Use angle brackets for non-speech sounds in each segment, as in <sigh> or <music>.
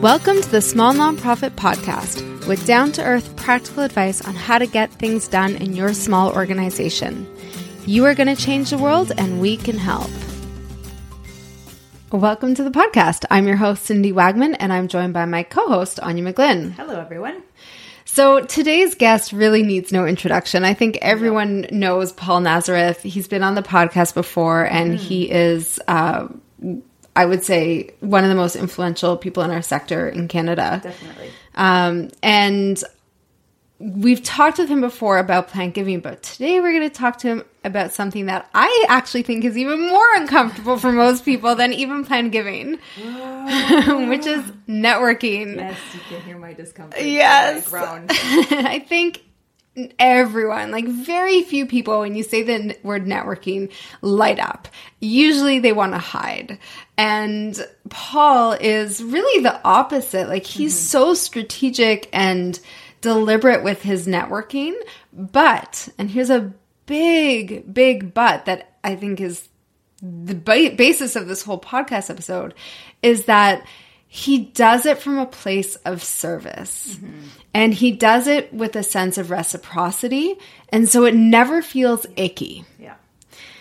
Welcome to the Small Nonprofit Podcast with down to earth practical advice on how to get things done in your small organization. You are going to change the world, and we can help. Welcome to the podcast. I'm your host, Cindy Wagman, and I'm joined by my co host, Anya McGlynn. Hello, everyone. So today's guest really needs no introduction. I think everyone knows Paul Nazareth. He's been on the podcast before, and mm. he is. Uh, I would say one of the most influential people in our sector in Canada. Definitely. Um, and we've talked with him before about planned giving, but today we're going to talk to him about something that I actually think is even more uncomfortable for most people than even planned giving, <laughs> which is networking. Yes, you can hear my discomfort. Yes. <laughs> I think everyone, like very few people, when you say the word networking, light up. Usually they want to hide. And Paul is really the opposite. Like he's mm-hmm. so strategic and deliberate with his networking. But, and here's a big, big but that I think is the basis of this whole podcast episode is that he does it from a place of service. Mm-hmm. And he does it with a sense of reciprocity. And so it never feels icky. Yeah.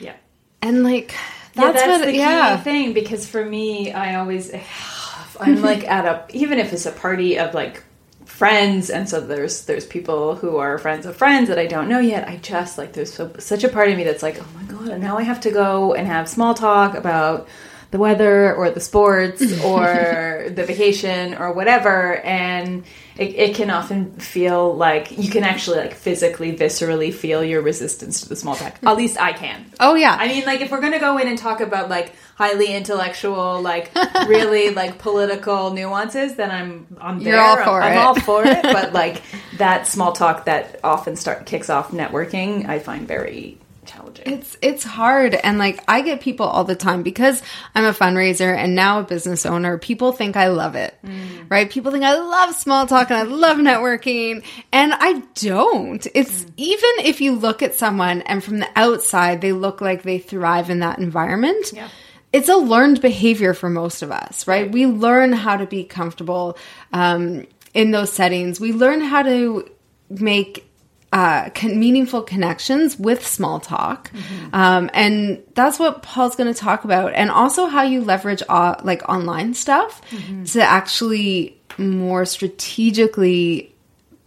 Yeah. And like, that's, yeah, that's what, the yeah. key thing because for me, I always, <sighs> I'm like at a, even if it's a party of like friends and so there's there's people who are friends of friends that I don't know yet I just like there's so, such a part of me that's like oh my god and now I have to go and have small talk about the weather or the sports or <laughs> the vacation or whatever and it, it, can often feel like you can actually like physically viscerally feel your resistance to the small talk. At least i can. Oh yeah. I mean like if we're gonna go in and talk about like highly intellectual like really <laughs> like political nuances then i'm i'm there. You're all for I'm, it. I'm all for it but <laughs> like that small talk that often start kicks off networking i find very challenging. It's it's hard and like I get people all the time because I'm a fundraiser and now a business owner, people think I love it. Mm. Right? People think I love small talk and I love networking and I don't. It's mm. even if you look at someone and from the outside they look like they thrive in that environment. Yeah it's a learned behavior for most of us, right? right. We learn how to be comfortable um, in those settings. We learn how to make uh, con- meaningful connections with small talk. Mm-hmm. Um, and that's what Paul's going to talk about. And also how you leverage uh, like online stuff mm-hmm. to actually more strategically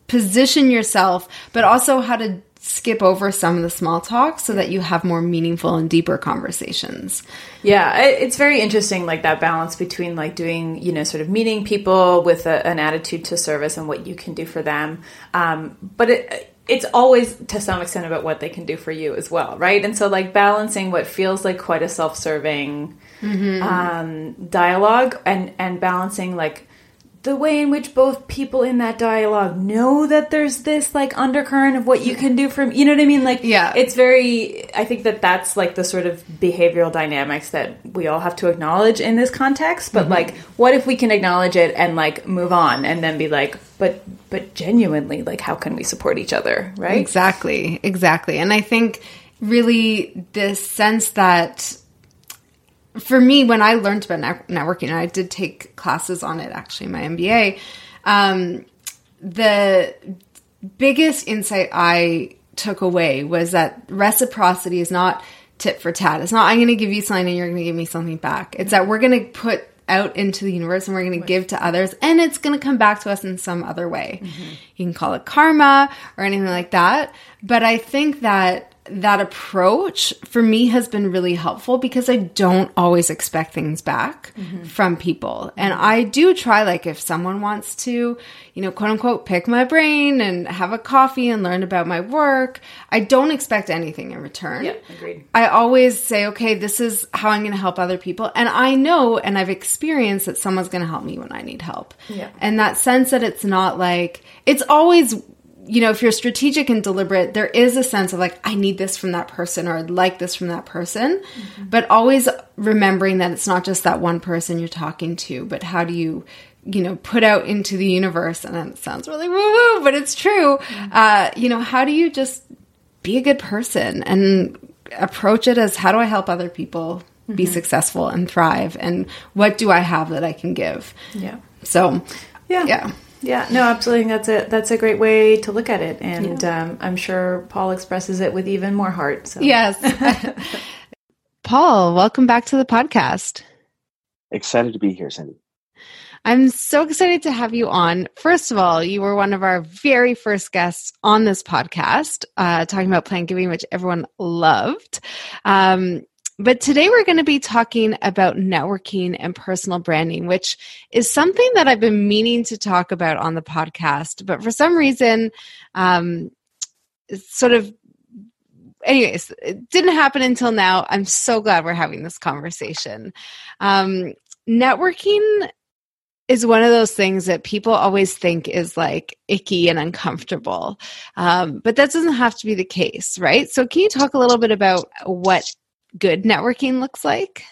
position yourself, but also how to skip over some of the small talk so that you have more meaningful and deeper conversations. Yeah, it's very interesting, like that balance between like doing, you know, sort of meeting people with a, an attitude to service and what you can do for them. Um, but it, it's always to some extent about what they can do for you as well, right? And so like balancing what feels like quite a self-serving mm-hmm. um, dialogue and and balancing like the way in which both people in that dialogue know that there's this like undercurrent of what you can do from you know what i mean? Like yeah. it's very i think that that's like the sort of behavioral dynamics that we all have to acknowledge in this context but mm-hmm. like what if we can acknowledge it and like move on and then be like but but genuinely like how can we support each other? Right? Exactly. Exactly. And i think really this sense that for me, when I learned about networking, I did take classes on it actually in my MBA. Um, the biggest insight I took away was that reciprocity is not tit for tat. It's not I'm going to give you something and you're going to give me something back. It's that we're going to put out into the universe and we're going to give to others and it's going to come back to us in some other way. Mm-hmm. You can call it karma or anything like that. But I think that that approach for me has been really helpful because I don't always expect things back mm-hmm. from people. And I do try, like, if someone wants to, you know, quote unquote, pick my brain and have a coffee and learn about my work, I don't expect anything in return. Agreed. I always say, okay, this is how I'm going to help other people. And I know and I've experienced that someone's going to help me when I need help. Yeah. And that sense that it's not like, it's always you know, if you're strategic and deliberate, there is a sense of like, I need this from that person or I'd like this from that person. Mm-hmm. But always remembering that it's not just that one person you're talking to, but how do you, you know, put out into the universe? And it sounds really woo woo, but it's true. Mm-hmm. Uh, you know, how do you just be a good person and approach it as how do I help other people be mm-hmm. successful and thrive? And what do I have that I can give? Yeah. So, yeah. Yeah. Yeah, no, absolutely. That's a that's a great way to look at it, and yeah. um, I'm sure Paul expresses it with even more heart. So. Yes, <laughs> Paul, welcome back to the podcast. Excited to be here, Cindy. I'm so excited to have you on. First of all, you were one of our very first guests on this podcast, uh, talking about planned giving, which everyone loved. Um, but today we're going to be talking about networking and personal branding, which is something that I've been meaning to talk about on the podcast. But for some reason, um, sort of anyways, it didn't happen until now. I'm so glad we're having this conversation. Um, networking is one of those things that people always think is like icky and uncomfortable. Um, but that doesn't have to be the case, right? So, can you talk a little bit about what good networking looks like?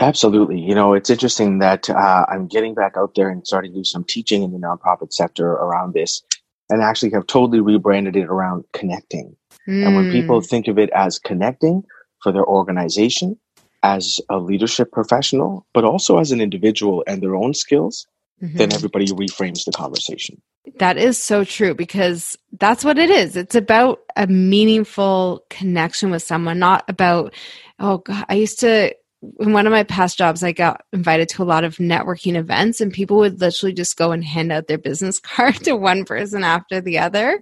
Absolutely. You know, it's interesting that uh, I'm getting back out there and starting to do some teaching in the nonprofit sector around this and actually have totally rebranded it around connecting. Mm. And when people hmm. think of it as connecting for their organization, as a leadership professional, but also as an individual and their own skills, mm-hmm. then everybody reframes the conversation. That is so true because that's what it is. It's about a meaningful connection with someone, not about, oh, God, I used to in one of my past jobs, I got invited to a lot of networking events, and people would literally just go and hand out their business <laughs> card to one person after the other.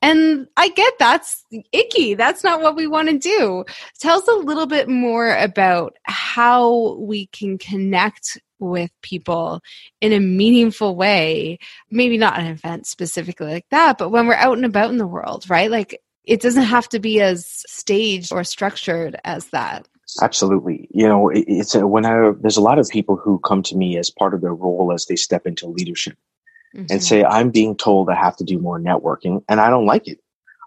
And I get that's icky. That's not what we want to do. Tell us a little bit more about how we can connect with people in a meaningful way. Maybe not an event specifically like that, but when we're out and about in the world, right? Like it doesn't have to be as staged or structured as that. Absolutely. You know, it, it's a, when I, there's a lot of people who come to me as part of their role as they step into leadership mm-hmm. and say, I'm being told I have to do more networking and I don't like it.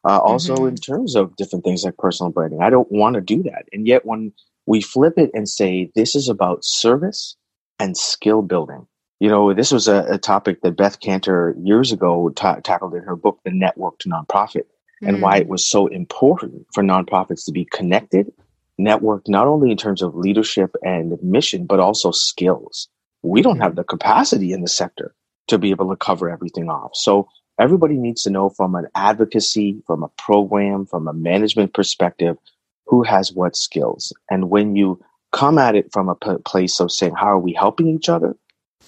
Uh, also, mm-hmm. in terms of different things like personal branding, I don't want to do that. And yet, when we flip it and say this is about service and skill building, you know, this was a, a topic that Beth Kanter years ago ta- tackled in her book, The Networked Nonprofit, mm-hmm. and why it mm. was so important for nonprofits to be connected network not only in terms of leadership and mission, but also skills. We don't have mm-hmm. the capacity in the sector to be able to cover everything off. So everybody needs to know from an advocacy, from a program, from a management perspective, who has what skills. And when you come at it from a p- place of saying, how are we helping each other?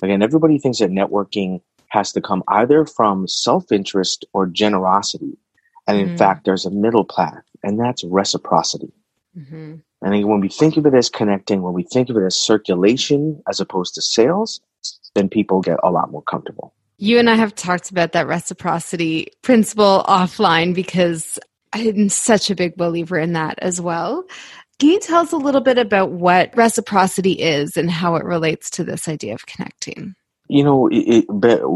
Again, everybody thinks that networking has to come either from self interest or generosity. And in mm. fact, there's a middle path, and that's reciprocity. Mm-hmm. And when we think of it as connecting, when we think of it as circulation as opposed to sales, then people get a lot more comfortable. You and I have talked about that reciprocity principle offline because I'm such a big believer in that as well. Can you tell us a little bit about what reciprocity is and how it relates to this idea of connecting? You know, it, it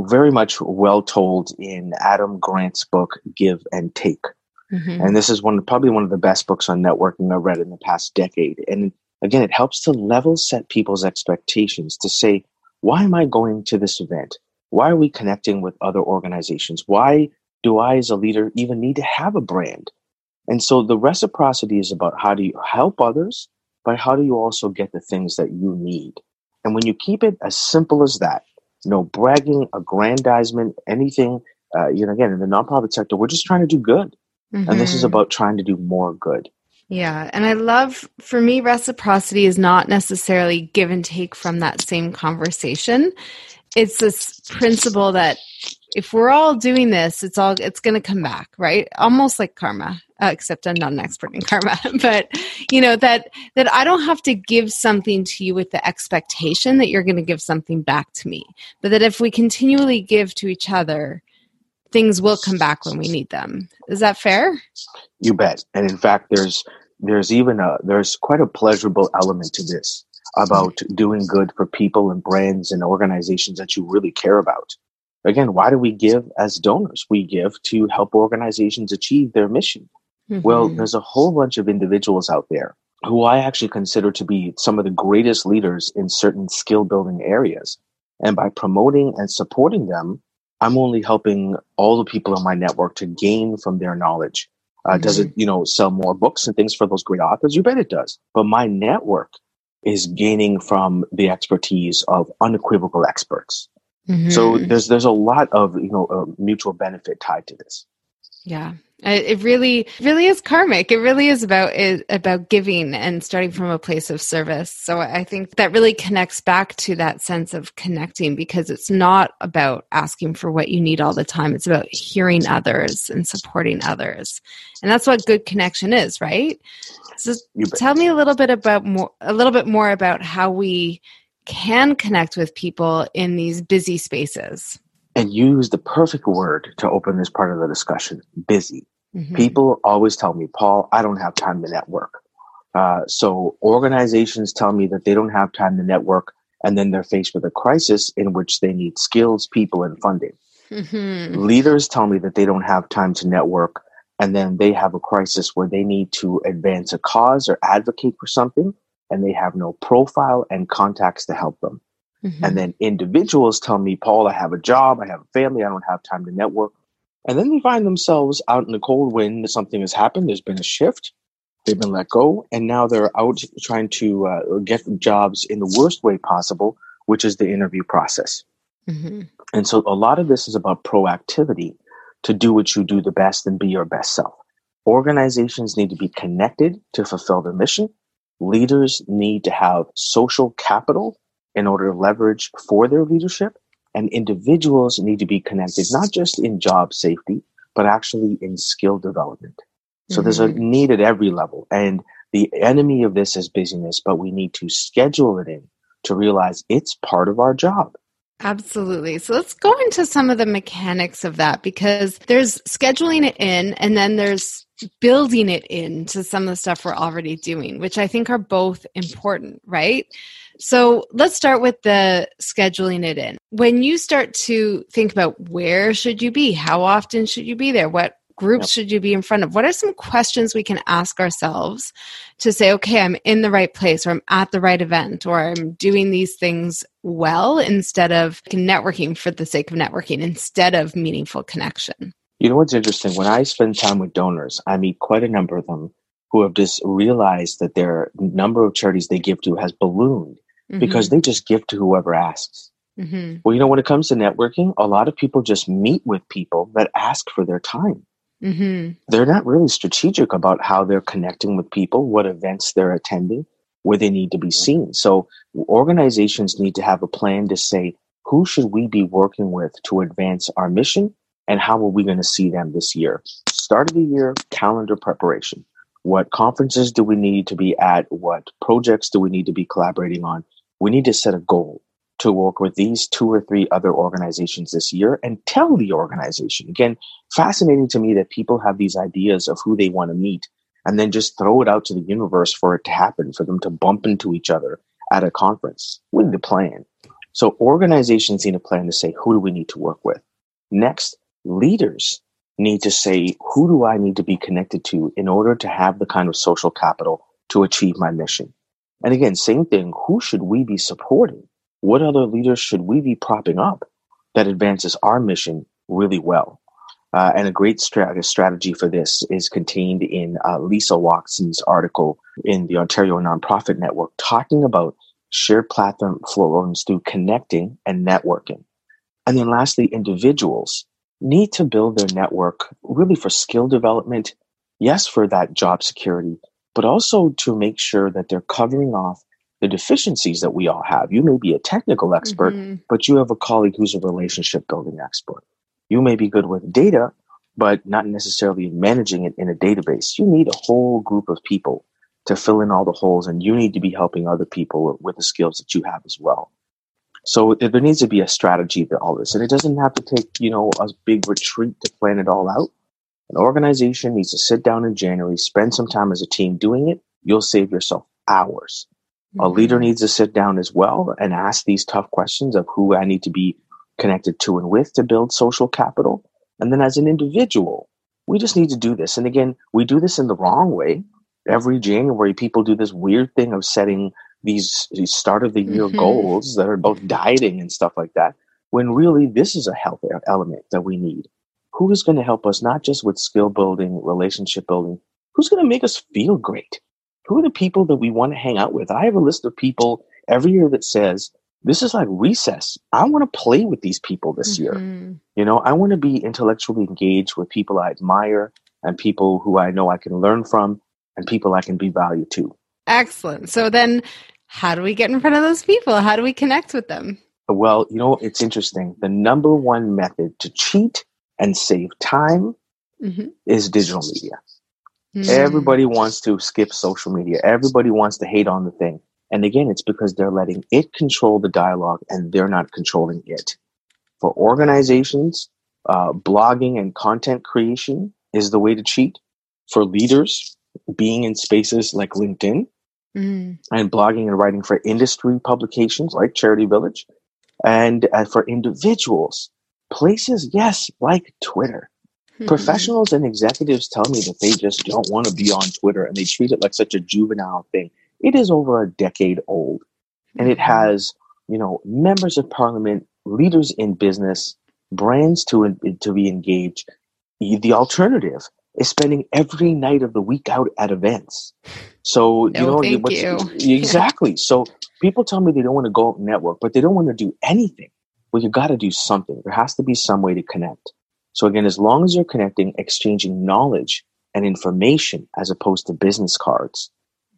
very much well told in Adam Grant's book, Give and Take. Mm-hmm. And this is one probably one of the best books on networking I've read in the past decade. And again, it helps to level set people's expectations to say, why am I going to this event? Why are we connecting with other organizations? Why do I, as a leader, even need to have a brand? And so the reciprocity is about how do you help others, but how do you also get the things that you need? And when you keep it as simple as that, no bragging, aggrandizement, anything, uh, you know, again, in the nonprofit sector, we're just trying to do good. Mm-hmm. And this is mm-hmm. about trying to do more good. Yeah. And I love, for me, reciprocity is not necessarily give and take from that same conversation. It's this principle that if we're all doing this, it's all, it's going to come back, right? Almost like karma, uh, except I'm not an expert in karma, <laughs> but you know, that, that I don't have to give something to you with the expectation that you're going to give something back to me, but that if we continually give to each other, things will come back when we need them. Is that fair? You bet. And in fact, there's there's even a there's quite a pleasurable element to this about doing good for people and brands and organizations that you really care about. Again, why do we give as donors? We give to help organizations achieve their mission. Mm-hmm. Well, there's a whole bunch of individuals out there who I actually consider to be some of the greatest leaders in certain skill building areas. And by promoting and supporting them, I'm only helping all the people in my network to gain from their knowledge. Uh, mm-hmm. Does it, mm-hmm. you know, sell more books and things for those great authors? You bet it does. But my network is gaining from the expertise of unequivocal experts. Mm-hmm. So there's there's a lot of you know uh, mutual benefit tied to this. Yeah, Uh, it really, really is karmic. It really is about is about giving and starting from a place of service. So I think that really connects back to that sense of connecting because it's not about asking for what you need all the time. It's about hearing others and supporting others, and that's what good connection is, right? So tell me a little bit about more, a little bit more about how we can connect with people in these busy spaces and use the perfect word to open this part of the discussion busy. Mm-hmm. People always tell me, Paul, I don't have time to network. Uh, so organizations tell me that they don't have time to network, and then they're faced with a crisis in which they need skills, people, and funding. Mm-hmm. Leaders tell me that they don't have time to network, and then they have a crisis where they need to advance a cause or advocate for something, and they have no profile and contacts to help them. Mm-hmm. And then individuals tell me, Paul, I have a job, I have a family, I don't have time to network. And then they find themselves out in the cold wind. Something has happened. There's been a shift. They've been let go. And now they're out trying to uh, get jobs in the worst way possible, which is the interview process. Mm-hmm. And so a lot of this is about proactivity to do what you do the best and be your best self. Organizations need to be connected to fulfill their mission. Leaders need to have social capital in order to leverage for their leadership. And individuals need to be connected, not just in job safety, but actually in skill development. So mm-hmm. there's a mm-hmm. need at every level. And the enemy of this is busyness, but we need to schedule it in to realize it's part of our job. Absolutely. So let's go into some of the mechanics of that because there's scheduling it in and then there's building it into some of the stuff we're already doing, which I think are both important, right? So let's start with the scheduling it in. When you start to think about where should you be, how often should you be there, what groups should you be in front of? What are some questions we can ask ourselves to say, okay, I'm in the right place, or I'm at the right event, or I'm doing these things well instead of networking for the sake of networking, instead of meaningful connection? You know what's interesting? When I spend time with donors, I meet quite a number of them who have just realized that their number of charities they give to has ballooned mm-hmm. because they just give to whoever asks. Mm-hmm. Well, you know, when it comes to networking, a lot of people just meet with people that ask for their time. Mm-hmm. They're not really strategic about how they're connecting with people, what events they're attending, where they need to be seen. So organizations need to have a plan to say, who should we be working with to advance our mission and how are we going to see them this year? Start of the year, calendar preparation. What conferences do we need to be at? What projects do we need to be collaborating on? We need to set a goal to work with these two or three other organizations this year and tell the organization. Again, fascinating to me that people have these ideas of who they want to meet and then just throw it out to the universe for it to happen, for them to bump into each other at a conference. We need a plan. So organizations need a plan to say, who do we need to work with? Next, leaders need to say, who do I need to be connected to in order to have the kind of social capital to achieve my mission? And again, same thing, who should we be supporting? What other leaders should we be propping up that advances our mission really well? Uh, and a great strat- strategy for this is contained in uh, Lisa Watson's article in the Ontario Nonprofit Network, talking about shared platform flows through connecting and networking. And then lastly, individuals need to build their network really for skill development, yes, for that job security, but also to make sure that they're covering off the deficiencies that we all have. You may be a technical expert, mm-hmm. but you have a colleague who's a relationship building expert. You may be good with data, but not necessarily managing it in a database. You need a whole group of people to fill in all the holes, and you need to be helping other people with the skills that you have as well. So there needs to be a strategy to all this, and it doesn't have to take you know a big retreat to plan it all out. An organization needs to sit down in January, spend some time as a team doing it. You'll save yourself hours. Mm-hmm. A leader needs to sit down as well and ask these tough questions of who I need to be connected to and with to build social capital. And then as an individual, we just need to do this. And again, we do this in the wrong way. Every January, people do this weird thing of setting these, these start of the year mm-hmm. goals that are about dieting and stuff like that, when really this is a health element that we need. Who is going to help us not just with skill building, relationship building? Who's going to make us feel great? Who are the people that we want to hang out with? I have a list of people every year that says, this is like recess. I want to play with these people this mm-hmm. year. You know, I want to be intellectually engaged with people I admire and people who I know I can learn from and people I can be valued to. Excellent. So then how do we get in front of those people? How do we connect with them? Well, you know, it's interesting. The number one method to cheat and save time mm-hmm. is digital media. Mm. Everybody wants to skip social media. Everybody wants to hate on the thing. And again, it's because they're letting it control the dialogue and they're not controlling it. For organizations, uh, blogging and content creation is the way to cheat. For leaders, being in spaces like LinkedIn mm. and blogging and writing for industry publications like Charity Village. And uh, for individuals, places, yes, like Twitter. Mm-hmm. Professionals and executives tell me that they just don't want to be on Twitter and they treat it like such a juvenile thing. It is over a decade old and it mm-hmm. has, you know, members of parliament, leaders in business, brands to, to be engaged. The alternative is spending every night of the week out at events. So, no, you know, thank you. exactly. So people tell me they don't want to go out and network, but they don't want to do anything. Well, you got to do something. There has to be some way to connect. So again, as long as you're connecting, exchanging knowledge and information as opposed to business cards,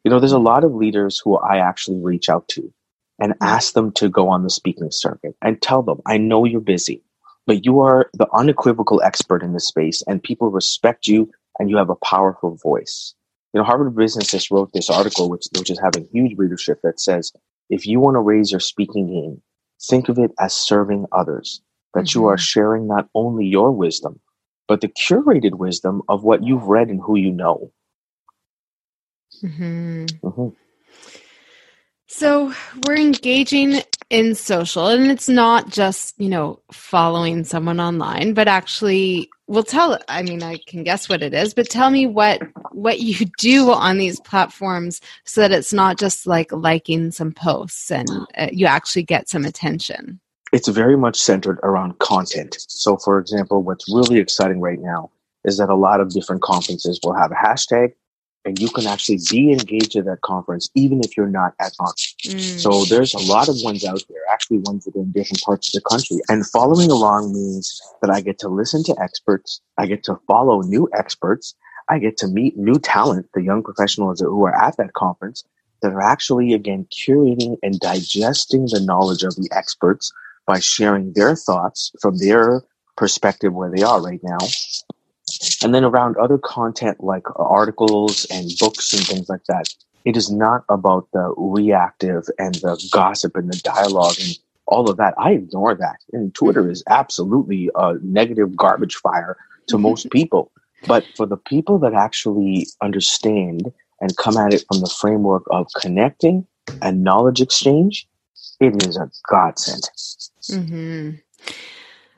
you know, there's a lot of leaders who I actually reach out to and mm-hmm. ask them to go on the speaking circuit and tell them, I know you're busy, but you are the unequivocal expert in this space and people respect you and you have a powerful voice. You know, Harvard Business just wrote this article, which, which is having huge readership that says, if you want to raise your speaking game, think of it as serving others, that mm-hmm. you are mm-hmm. sharing not only your wisdom, but the curated wisdom of what you've read and who you know. Mm-hmm. Mm-hmm. So we're engaging in social, and it's not just, you know, following someone online, but actually well tell i mean i can guess what it is but tell me what what you <laughs> do on these platforms so that it's not just like liking some posts and uh, you actually get some attention. It's very much centered around content. So for example what's really exciting right now is that a lot of different conferences will have a hashtag and you can actually be engaged at that conference even if you're not at conference. Mm. So there's a lot of ones out there, actually ones that are in different parts of the country. And following along means that I get to listen to experts, I get to follow new experts, I get to meet new talent, the young professionals who are at that conference that are actually again curating and digesting the knowledge of the experts by sharing their thoughts from their perspective where they are right now and then around other content like articles and books and things like that, it is not about the reactive and the gossip and the dialogue and all of that. I ignore that. And Twitter is absolutely a negative garbage fire to most <laughs> people. But for the people that actually understand and come at it from the framework of connecting and knowledge exchange, it is a godsend. Mm-hmm.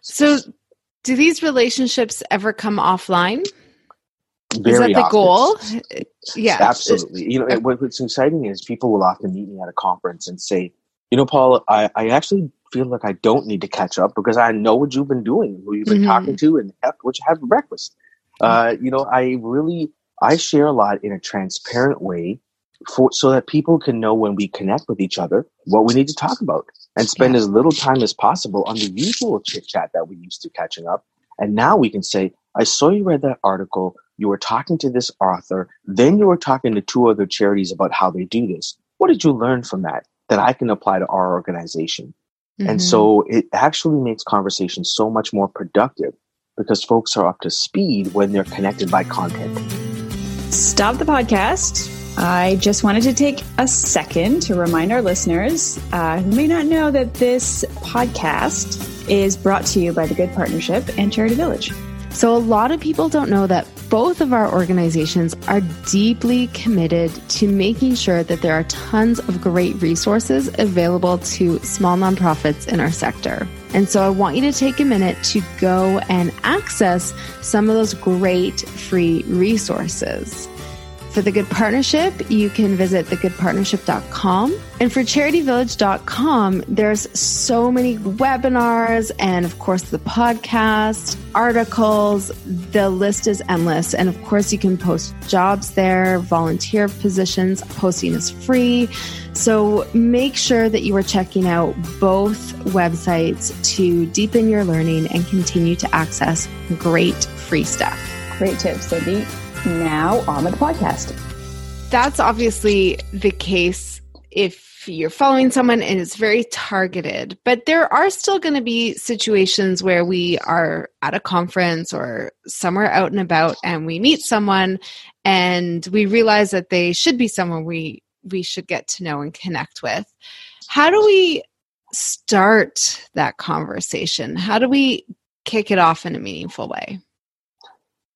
So do these relationships ever come offline? Very is that the often. goal? Yeah, absolutely. You know, what's exciting is people will often meet me at a conference and say, "You know, Paul, I, I actually feel like I don't need to catch up because I know what you've been doing, who you've been mm-hmm. talking to, and what you have for breakfast." Uh, you know, I really I share a lot in a transparent way for so that people can know when we connect with each other what we need to talk about and spend yeah. as little time as possible on the usual chit chat that we used to catching up. And now we can say, I saw you read that article. You were talking to this author. Then you were talking to two other charities about how they do this. What did you learn from that that I can apply to our organization? Mm-hmm. And so it actually makes conversation so much more productive because folks are up to speed when they're connected by content. Stop the podcast I just wanted to take a second to remind our listeners uh, who may not know that this podcast is brought to you by the Good Partnership and Charity Village. So, a lot of people don't know that both of our organizations are deeply committed to making sure that there are tons of great resources available to small nonprofits in our sector. And so, I want you to take a minute to go and access some of those great free resources. For The Good Partnership, you can visit thegoodpartnership.com. And for charityvillage.com, there's so many webinars and, of course, the podcast, articles. The list is endless. And of course, you can post jobs there, volunteer positions. Posting is free. So make sure that you are checking out both websites to deepen your learning and continue to access great free stuff. Great tips, Cindy. Now on with the podcast. That's obviously the case if you're following someone and it's very targeted. But there are still going to be situations where we are at a conference or somewhere out and about and we meet someone and we realize that they should be someone we we should get to know and connect with. How do we start that conversation? How do we kick it off in a meaningful way?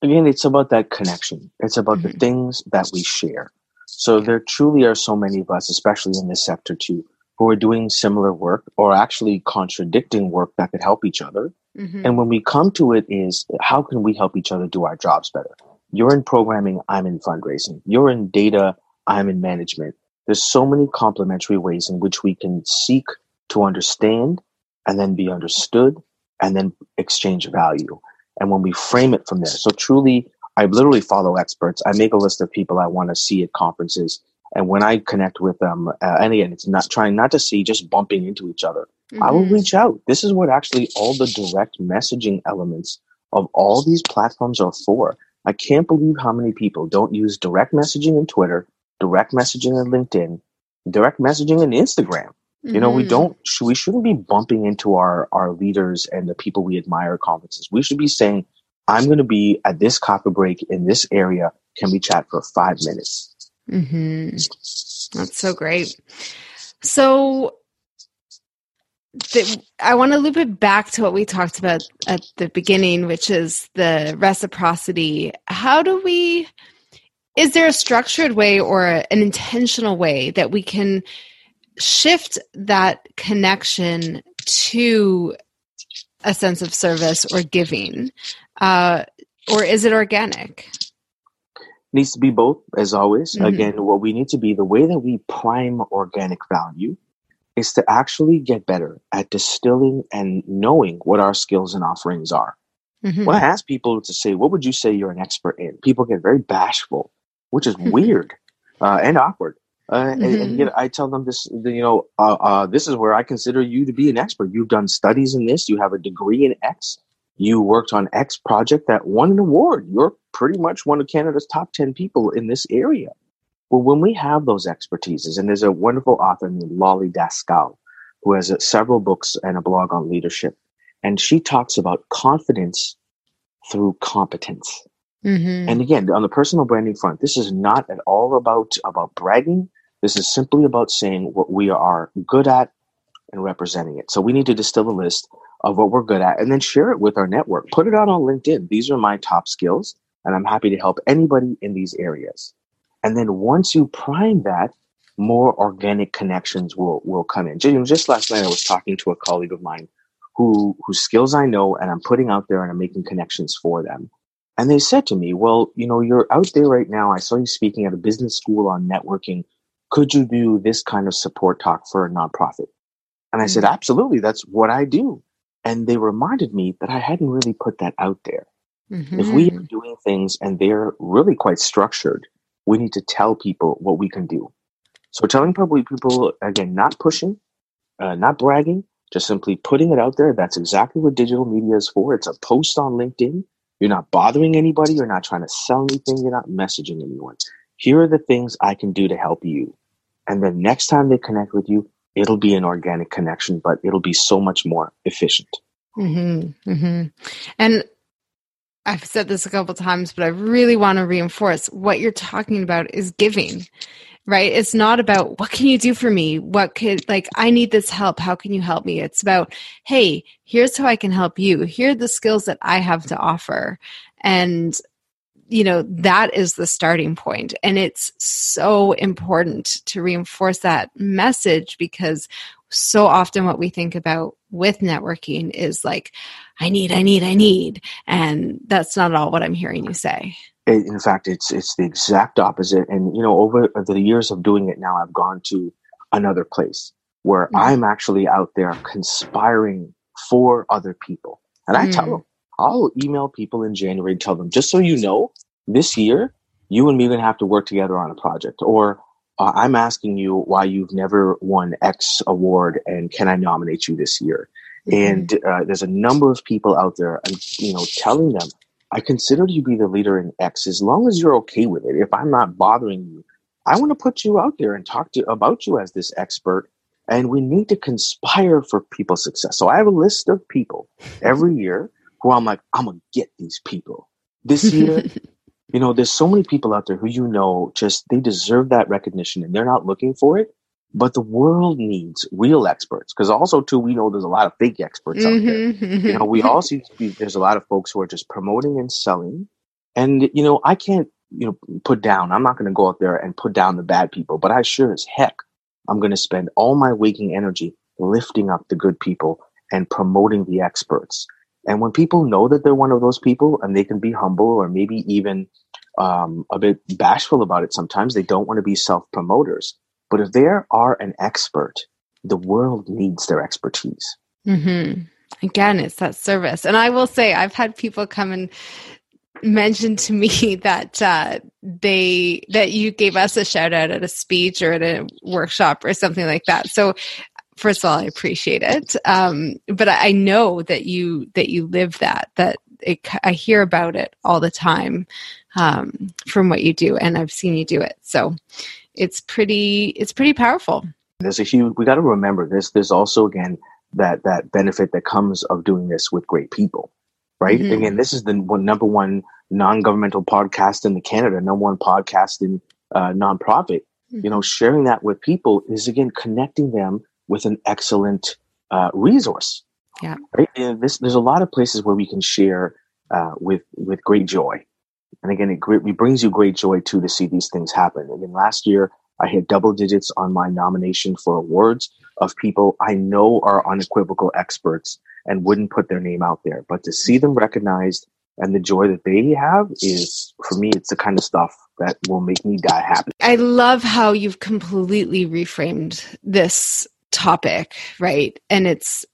Again, it's about that connection. It's about mm-hmm. the things that we share. So there truly are so many of us, especially in this sector too, who are doing similar work or actually contradicting work that could help each other. Mm-hmm. And when we come to it is how can we help each other do our jobs better? You're in programming, I'm in fundraising. You're in data, I'm in management. There's so many complementary ways in which we can seek to understand and then be understood and then exchange value and when we frame it from there. So truly, I literally follow experts. I make a list of people I want to see at conferences. And when I connect with them, uh, and again, it's not trying not to see just bumping into each other. Mm-hmm. I will mm-hmm. reach out. This is what actually all the direct messaging elements of all these platforms are for. I can't believe how many people don't use direct messaging in Twitter, direct messaging in LinkedIn, direct messaging in Instagram. Mm-hmm. You know, we mm-hmm. don't, we shouldn't be bumping into our, our leaders and the people we admire at conferences. We should be saying, I'm going to be at this coffee break in this area. Can we chat for five minutes? Mm-hmm. That's so great. So, the, I want to loop it back to what we talked about at the beginning, which is the reciprocity. How do we, is there a structured way or an intentional way that we can shift that connection to a sense of service or giving uh, or is it organic? Needs to be both as always. Mm-hmm. again what we need to be the way that we prime organic value is to actually get better at distilling and knowing what our skills and offerings are. Mm-hmm. when i ask people to say what would you say you're an expert in? People get very bashful which is weird uh, and awkward uh, mm-hmm. and, and, you know, I tell them this, you know, uh, uh, this is where I consider you to be an expert. You've done studies in this. You have a degree in X. You worked on X project that won an award. You're pretty much one of Canada's top 10 people in this area. Well, when we have those expertises, and there's a wonderful author named Lolly Daskal, who has uh, several books and a blog on leadership, and she talks about confidence through competence. Mm-hmm. And again, on the personal branding front, this is not at all about about bragging. This is simply about saying what we are good at and representing it. So we need to distill a list of what we're good at and then share it with our network. Put it out on LinkedIn. These are my top skills, and I'm happy to help anybody in these areas. And then once you prime that, more organic connections will will come in. Just last night, I was talking to a colleague of mine who whose skills I know, and I'm putting out there, and I'm making connections for them. And they said to me, "Well, you know, you're out there right now. I saw you speaking at a business school on networking could you do this kind of support talk for a nonprofit? And I mm-hmm. said, absolutely. That's what I do. And they reminded me that I hadn't really put that out there. Mm-hmm. If we are doing things and they're really quite structured, we need to tell people what we can do. So telling probably people, again, not pushing, uh, not bragging, just simply putting it out there. That's exactly what digital media is for. It's a post on LinkedIn. You're not bothering anybody. You're not trying to sell anything. You're not messaging anyone. Here are the things I can do to help you. And then next time they connect with you, it'll be an organic connection, but it'll be so much more efficient. Mm-hmm, mm-hmm. And I've said this a couple times, but I really want to reinforce what you're talking about is giving, right? It's not about what can you do for me? What could, like, I need this help. How can you help me? It's about, hey, here's how I can help you. Here are the skills that I have to offer. And you know that is the starting point and it's so important to reinforce that message because so often what we think about with networking is like i need i need i need and that's not at all what i'm hearing you say In fact, it's it's the exact opposite. And you know, over the years of doing it now, I've gone to another place where mm-hmm. I'm actually out there conspiring for other people. And I mm. tell them, I'll email people in January and tell them, just so you know, this year, you and me are going to have to work together on a project. Or uh, I'm asking you why you've never won X award and can I nominate you this year? Mm-hmm. And uh, there's a number of people out there, and you know, telling them, I consider you be the leader in X as long as you're okay with it. If I'm not bothering you, I want to put you out there and talk to about you as this expert and we need to conspire for people's success. So I have a list of people <laughs> every year who I'm like, I'm gonna get these people. This year, <laughs> you know, there's so many people out there who you know just they deserve that recognition and they're not looking for it. But the world needs real experts because also too we know there's a lot of fake experts out there. Mm-hmm. You know, we all <laughs> see there's a lot of folks who are just promoting and selling, and you know I can't you know put down. I'm not going to go out there and put down the bad people, but I sure as heck I'm going to spend all my waking energy lifting up the good people and promoting the experts. And when people know that they're one of those people and they can be humble or maybe even um, a bit bashful about it sometimes, they don't want to be self promoters. But if they are an expert, the world needs their expertise. Mm-hmm. Again, it's that service. And I will say, I've had people come and mentioned to me <laughs> that uh, they that you gave us a shout out at a speech or at a workshop or something like that. So first of all, I appreciate it, um, but I know that you that you live that that it, I hear about it all the time um, from what you do, and I've seen you do it. So it's pretty it's pretty powerful. There's a huge. We got to remember this. There's also again that that benefit that comes of doing this with great people right? Mm-hmm. Again, this is the one, number one non-governmental podcast in the Canada, number one podcast in uh, nonprofit. Mm-hmm. You know, sharing that with people is again connecting them with an excellent uh, resource. Yeah. Right. This, there's a lot of places where we can share uh, with with great joy, and again, it, it brings you great joy too to see these things happen. Again, last year I hit double digits on my nomination for awards of people I know are unequivocal experts and wouldn't put their name out there. But to see them recognized and the joy that they have is, for me, it's the kind of stuff that will make me die happy. I love how you've completely reframed this topic, right? And it's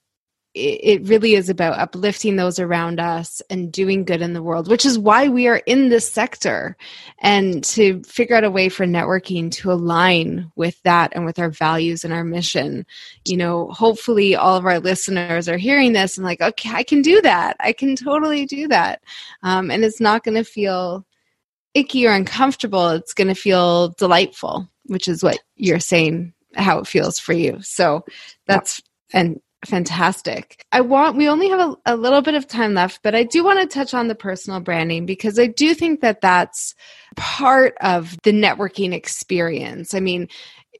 it really is about uplifting those around us and doing good in the world, which is why we are in this sector and to figure out a way for networking to align with that and with our values and our mission. You know, hopefully all of our listeners are hearing this and like, okay, I can do that. I can totally do that. Um, and it's not going to feel icky or uncomfortable. It's going to feel delightful, which is what you're saying, how it feels for you. So that's, and fantastic. I want, we only have a, a, little bit of time left, but I do want to touch on the personal branding because I do think that that's part of the networking experience. I mean,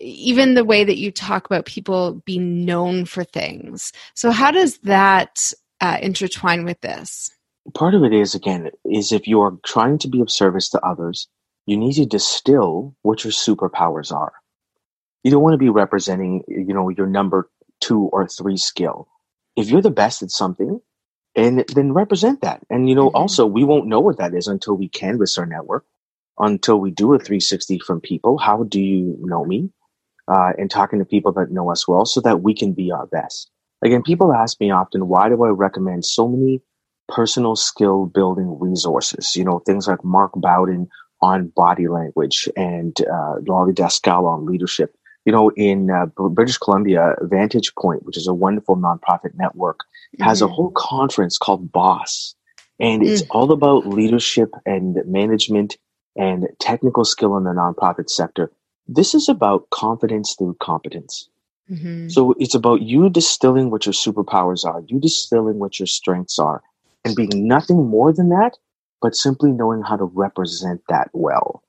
even the way that you talk about people being known for things. So, how does that uh, intertwine with this? Part of it is, again, is if you are trying to be of service to others, you need to distill what your superpowers are. You don't want to be representing, you know, your number two or three skill. If you're the best at something, and then represent that. And you know, mm-hmm. also we won't know what that is until we canvas our network, until we do a 360 from people. How do you know me? Uh, and talking to people that know us well, so that we can be our best. Again, people ask me often, why do I recommend so many personal skill building resources? You know, things like Mark Bowden on body language and uh, Lolly Daskal on leadership you know, in uh, British Columbia, Vantage Point, which is a wonderful nonprofit network, mm-hmm. has a mm-hmm. whole conference called Boss. And it's mm. all about leadership and management and technical skill in the nonprofit sector. This is about confidence through competence. Mm-hmm. So it's about you distilling what your superpowers are, you distilling what your strengths are, and being nothing more than that, but simply knowing how to represent that well.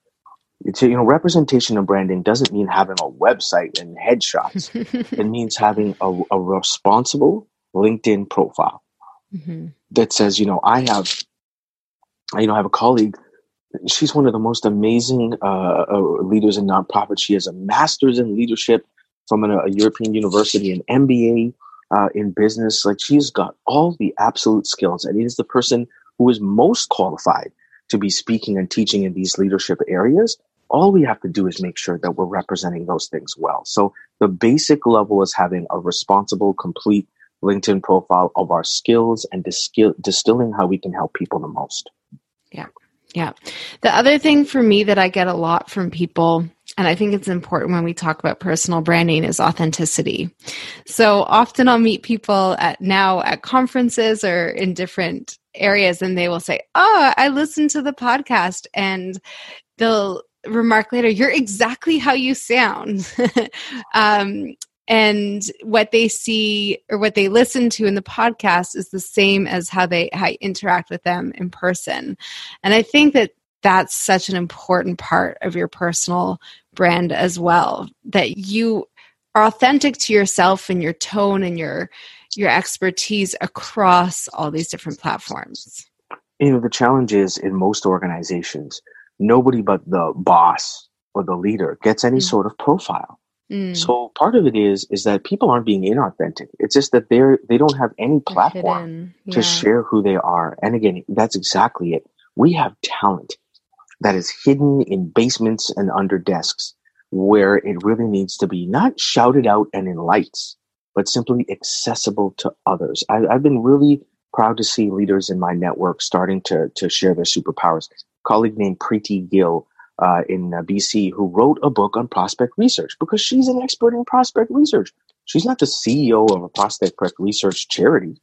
It's, you know, representation and branding doesn't mean having a website and headshots. <laughs> it means having a, a responsible LinkedIn profile mm-hmm. that says, you know, I have, you know, I have a colleague. She's one of the most amazing uh, uh, leaders in nonprofits. She has a master's in leadership from an, a European university, an MBA uh, in business. Like she's got all the absolute skills, and is the person who is most qualified to be speaking and teaching in these leadership areas, all we have to do is make sure that we're representing those things well. So the basic level is having a responsible, complete LinkedIn profile of our skills and distill- distilling how we can help people the most. Yeah. Yeah. The other thing for me that I get a lot from people, and I think it's important when we talk about personal branding, is authenticity. So often I'll meet people at now at conferences or in different areas, and they will say, Oh, I listened to the podcast, and they'll remark later, You're exactly how you sound. <laughs> um, and what they see or what they listen to in the podcast is the same as how they how interact with them in person and i think that that's such an important part of your personal brand as well that you are authentic to yourself and your tone and your your expertise across all these different platforms you know the challenge is in most organizations nobody but the boss or the leader gets any mm-hmm. sort of profile Mm. So part of it is is that people aren't being inauthentic. It's just that they're they don't have any platform yeah. to share who they are. And again, that's exactly it. We have talent that is hidden in basements and under desks where it really needs to be not shouted out and in lights, but simply accessible to others. I, I've been really proud to see leaders in my network starting to to share their superpowers. A colleague named Preeti Gill uh, in uh, BC who wrote a book on prospect research because she's an expert in prospect research. She's not the CEO of a prospect research charity,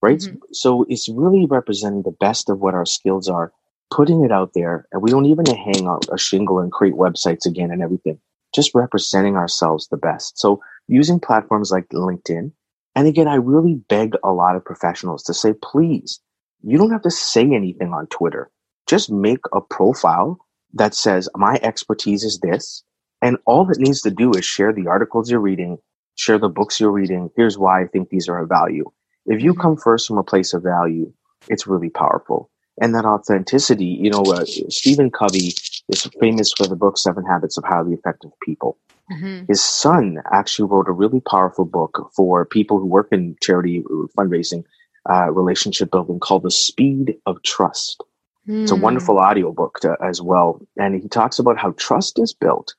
right? Mm-hmm. So it's really representing the best of what our skills are, putting it out there, and we don't even hang out a shingle and create websites again and everything. Just representing ourselves the best. So using platforms like LinkedIn, and again, I really beg a lot of professionals to say, please, you don't have to say anything on Twitter. Just make a profile that says, my expertise is this. And all it needs to do is share the articles you're reading, share the books you're reading. Here's why I think these are of value. If you mm-hmm. come first from a place of value, it's really powerful. And that authenticity, you know, uh, Stephen Covey is famous for the book Seven Habits of Highly Effective People. Mm-hmm. His son actually wrote a really powerful book for people who work in charity fundraising, uh, relationship building called The Speed of Trust. It's a hmm. wonderful audiobook to, as well. And he talks about how trust is built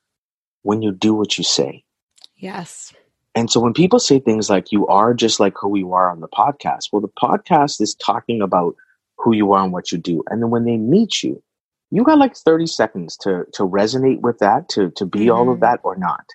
when you do what you say. Yes. And so when people say things like you are just like who you are on the podcast, well, the podcast is talking about who you are and what you do. And then when they meet you, you got like 30 seconds to, to resonate with that, to, to be mm-hmm. all of mm-hmm. that or not.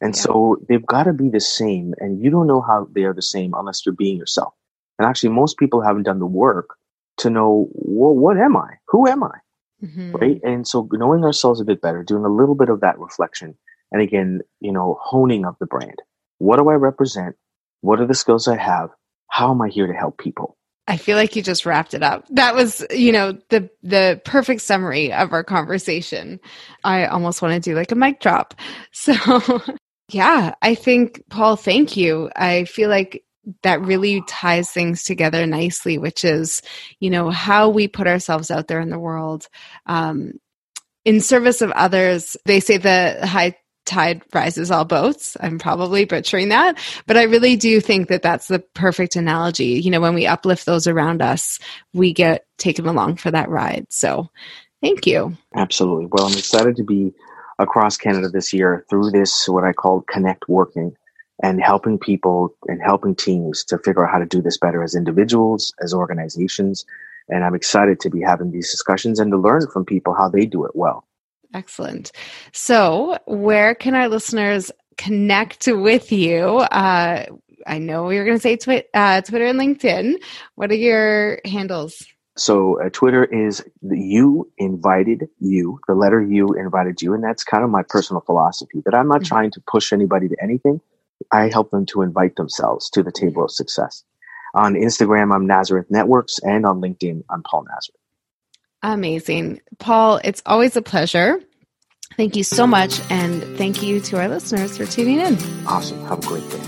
And yeah. so they've got to be the same. And you don't know how they are the same unless you're being yourself. And actually, most people haven't done the work to know, well, what am I? Who am I? Mm-hmm. Right. And so knowing ourselves a bit better, doing a little bit of that reflection. And again, you know, honing of the brand. What do I represent? What are the skills I have? How am I here to help people? I feel like you just wrapped it up. That was, you know, the the perfect summary of our conversation. I almost want to do like a mic drop. <laughs> So, yeah, I think Paul, thank you. I feel like that really ties things together nicely, which is, you know, how we put ourselves out there in the world um, in service of others. They say the high tide rises all boats. I'm probably butchering that, but I really do think that that's the perfect analogy. You know, when we uplift those around us, we get taken along for that ride. So thank you. Absolutely. Well, I'm excited to be across Canada this year through this, what I call Connect Working and helping people and helping teams to figure out how to do this better as individuals, as organizations. And I'm excited to be having these discussions and to learn from people how they do it well. Excellent. So, where can our listeners connect with you? Uh, I know you're going to say twi- uh, Twitter and LinkedIn. What are your handles? So uh, Twitter is you invited you, the letter U invited you, and that's kind of my personal philosophy. That I'm not mm-hmm. trying to push anybody to anything. I help them to invite themselves to the table of success. On Instagram, I'm Nazareth Networks, and on LinkedIn, I'm Paul Nazareth. Amazing. Paul, it's always a pleasure. Thank you so much. And thank you to our listeners for tuning in. Awesome. Have a great day.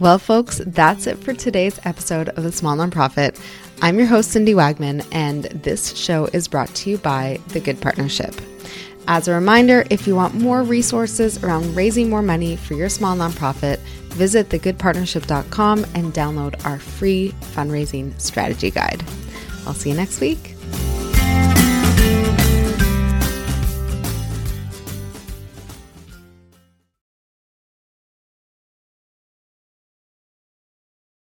Well, folks, that's it for today's episode of The Small Nonprofit. I'm your host, Cindy Wagman, and this show is brought to you by The Good Partnership. As a reminder, if you want more resources around raising more money for your small nonprofit, visit thegoodpartnership.com and download our free fundraising strategy guide. I'll see you next week.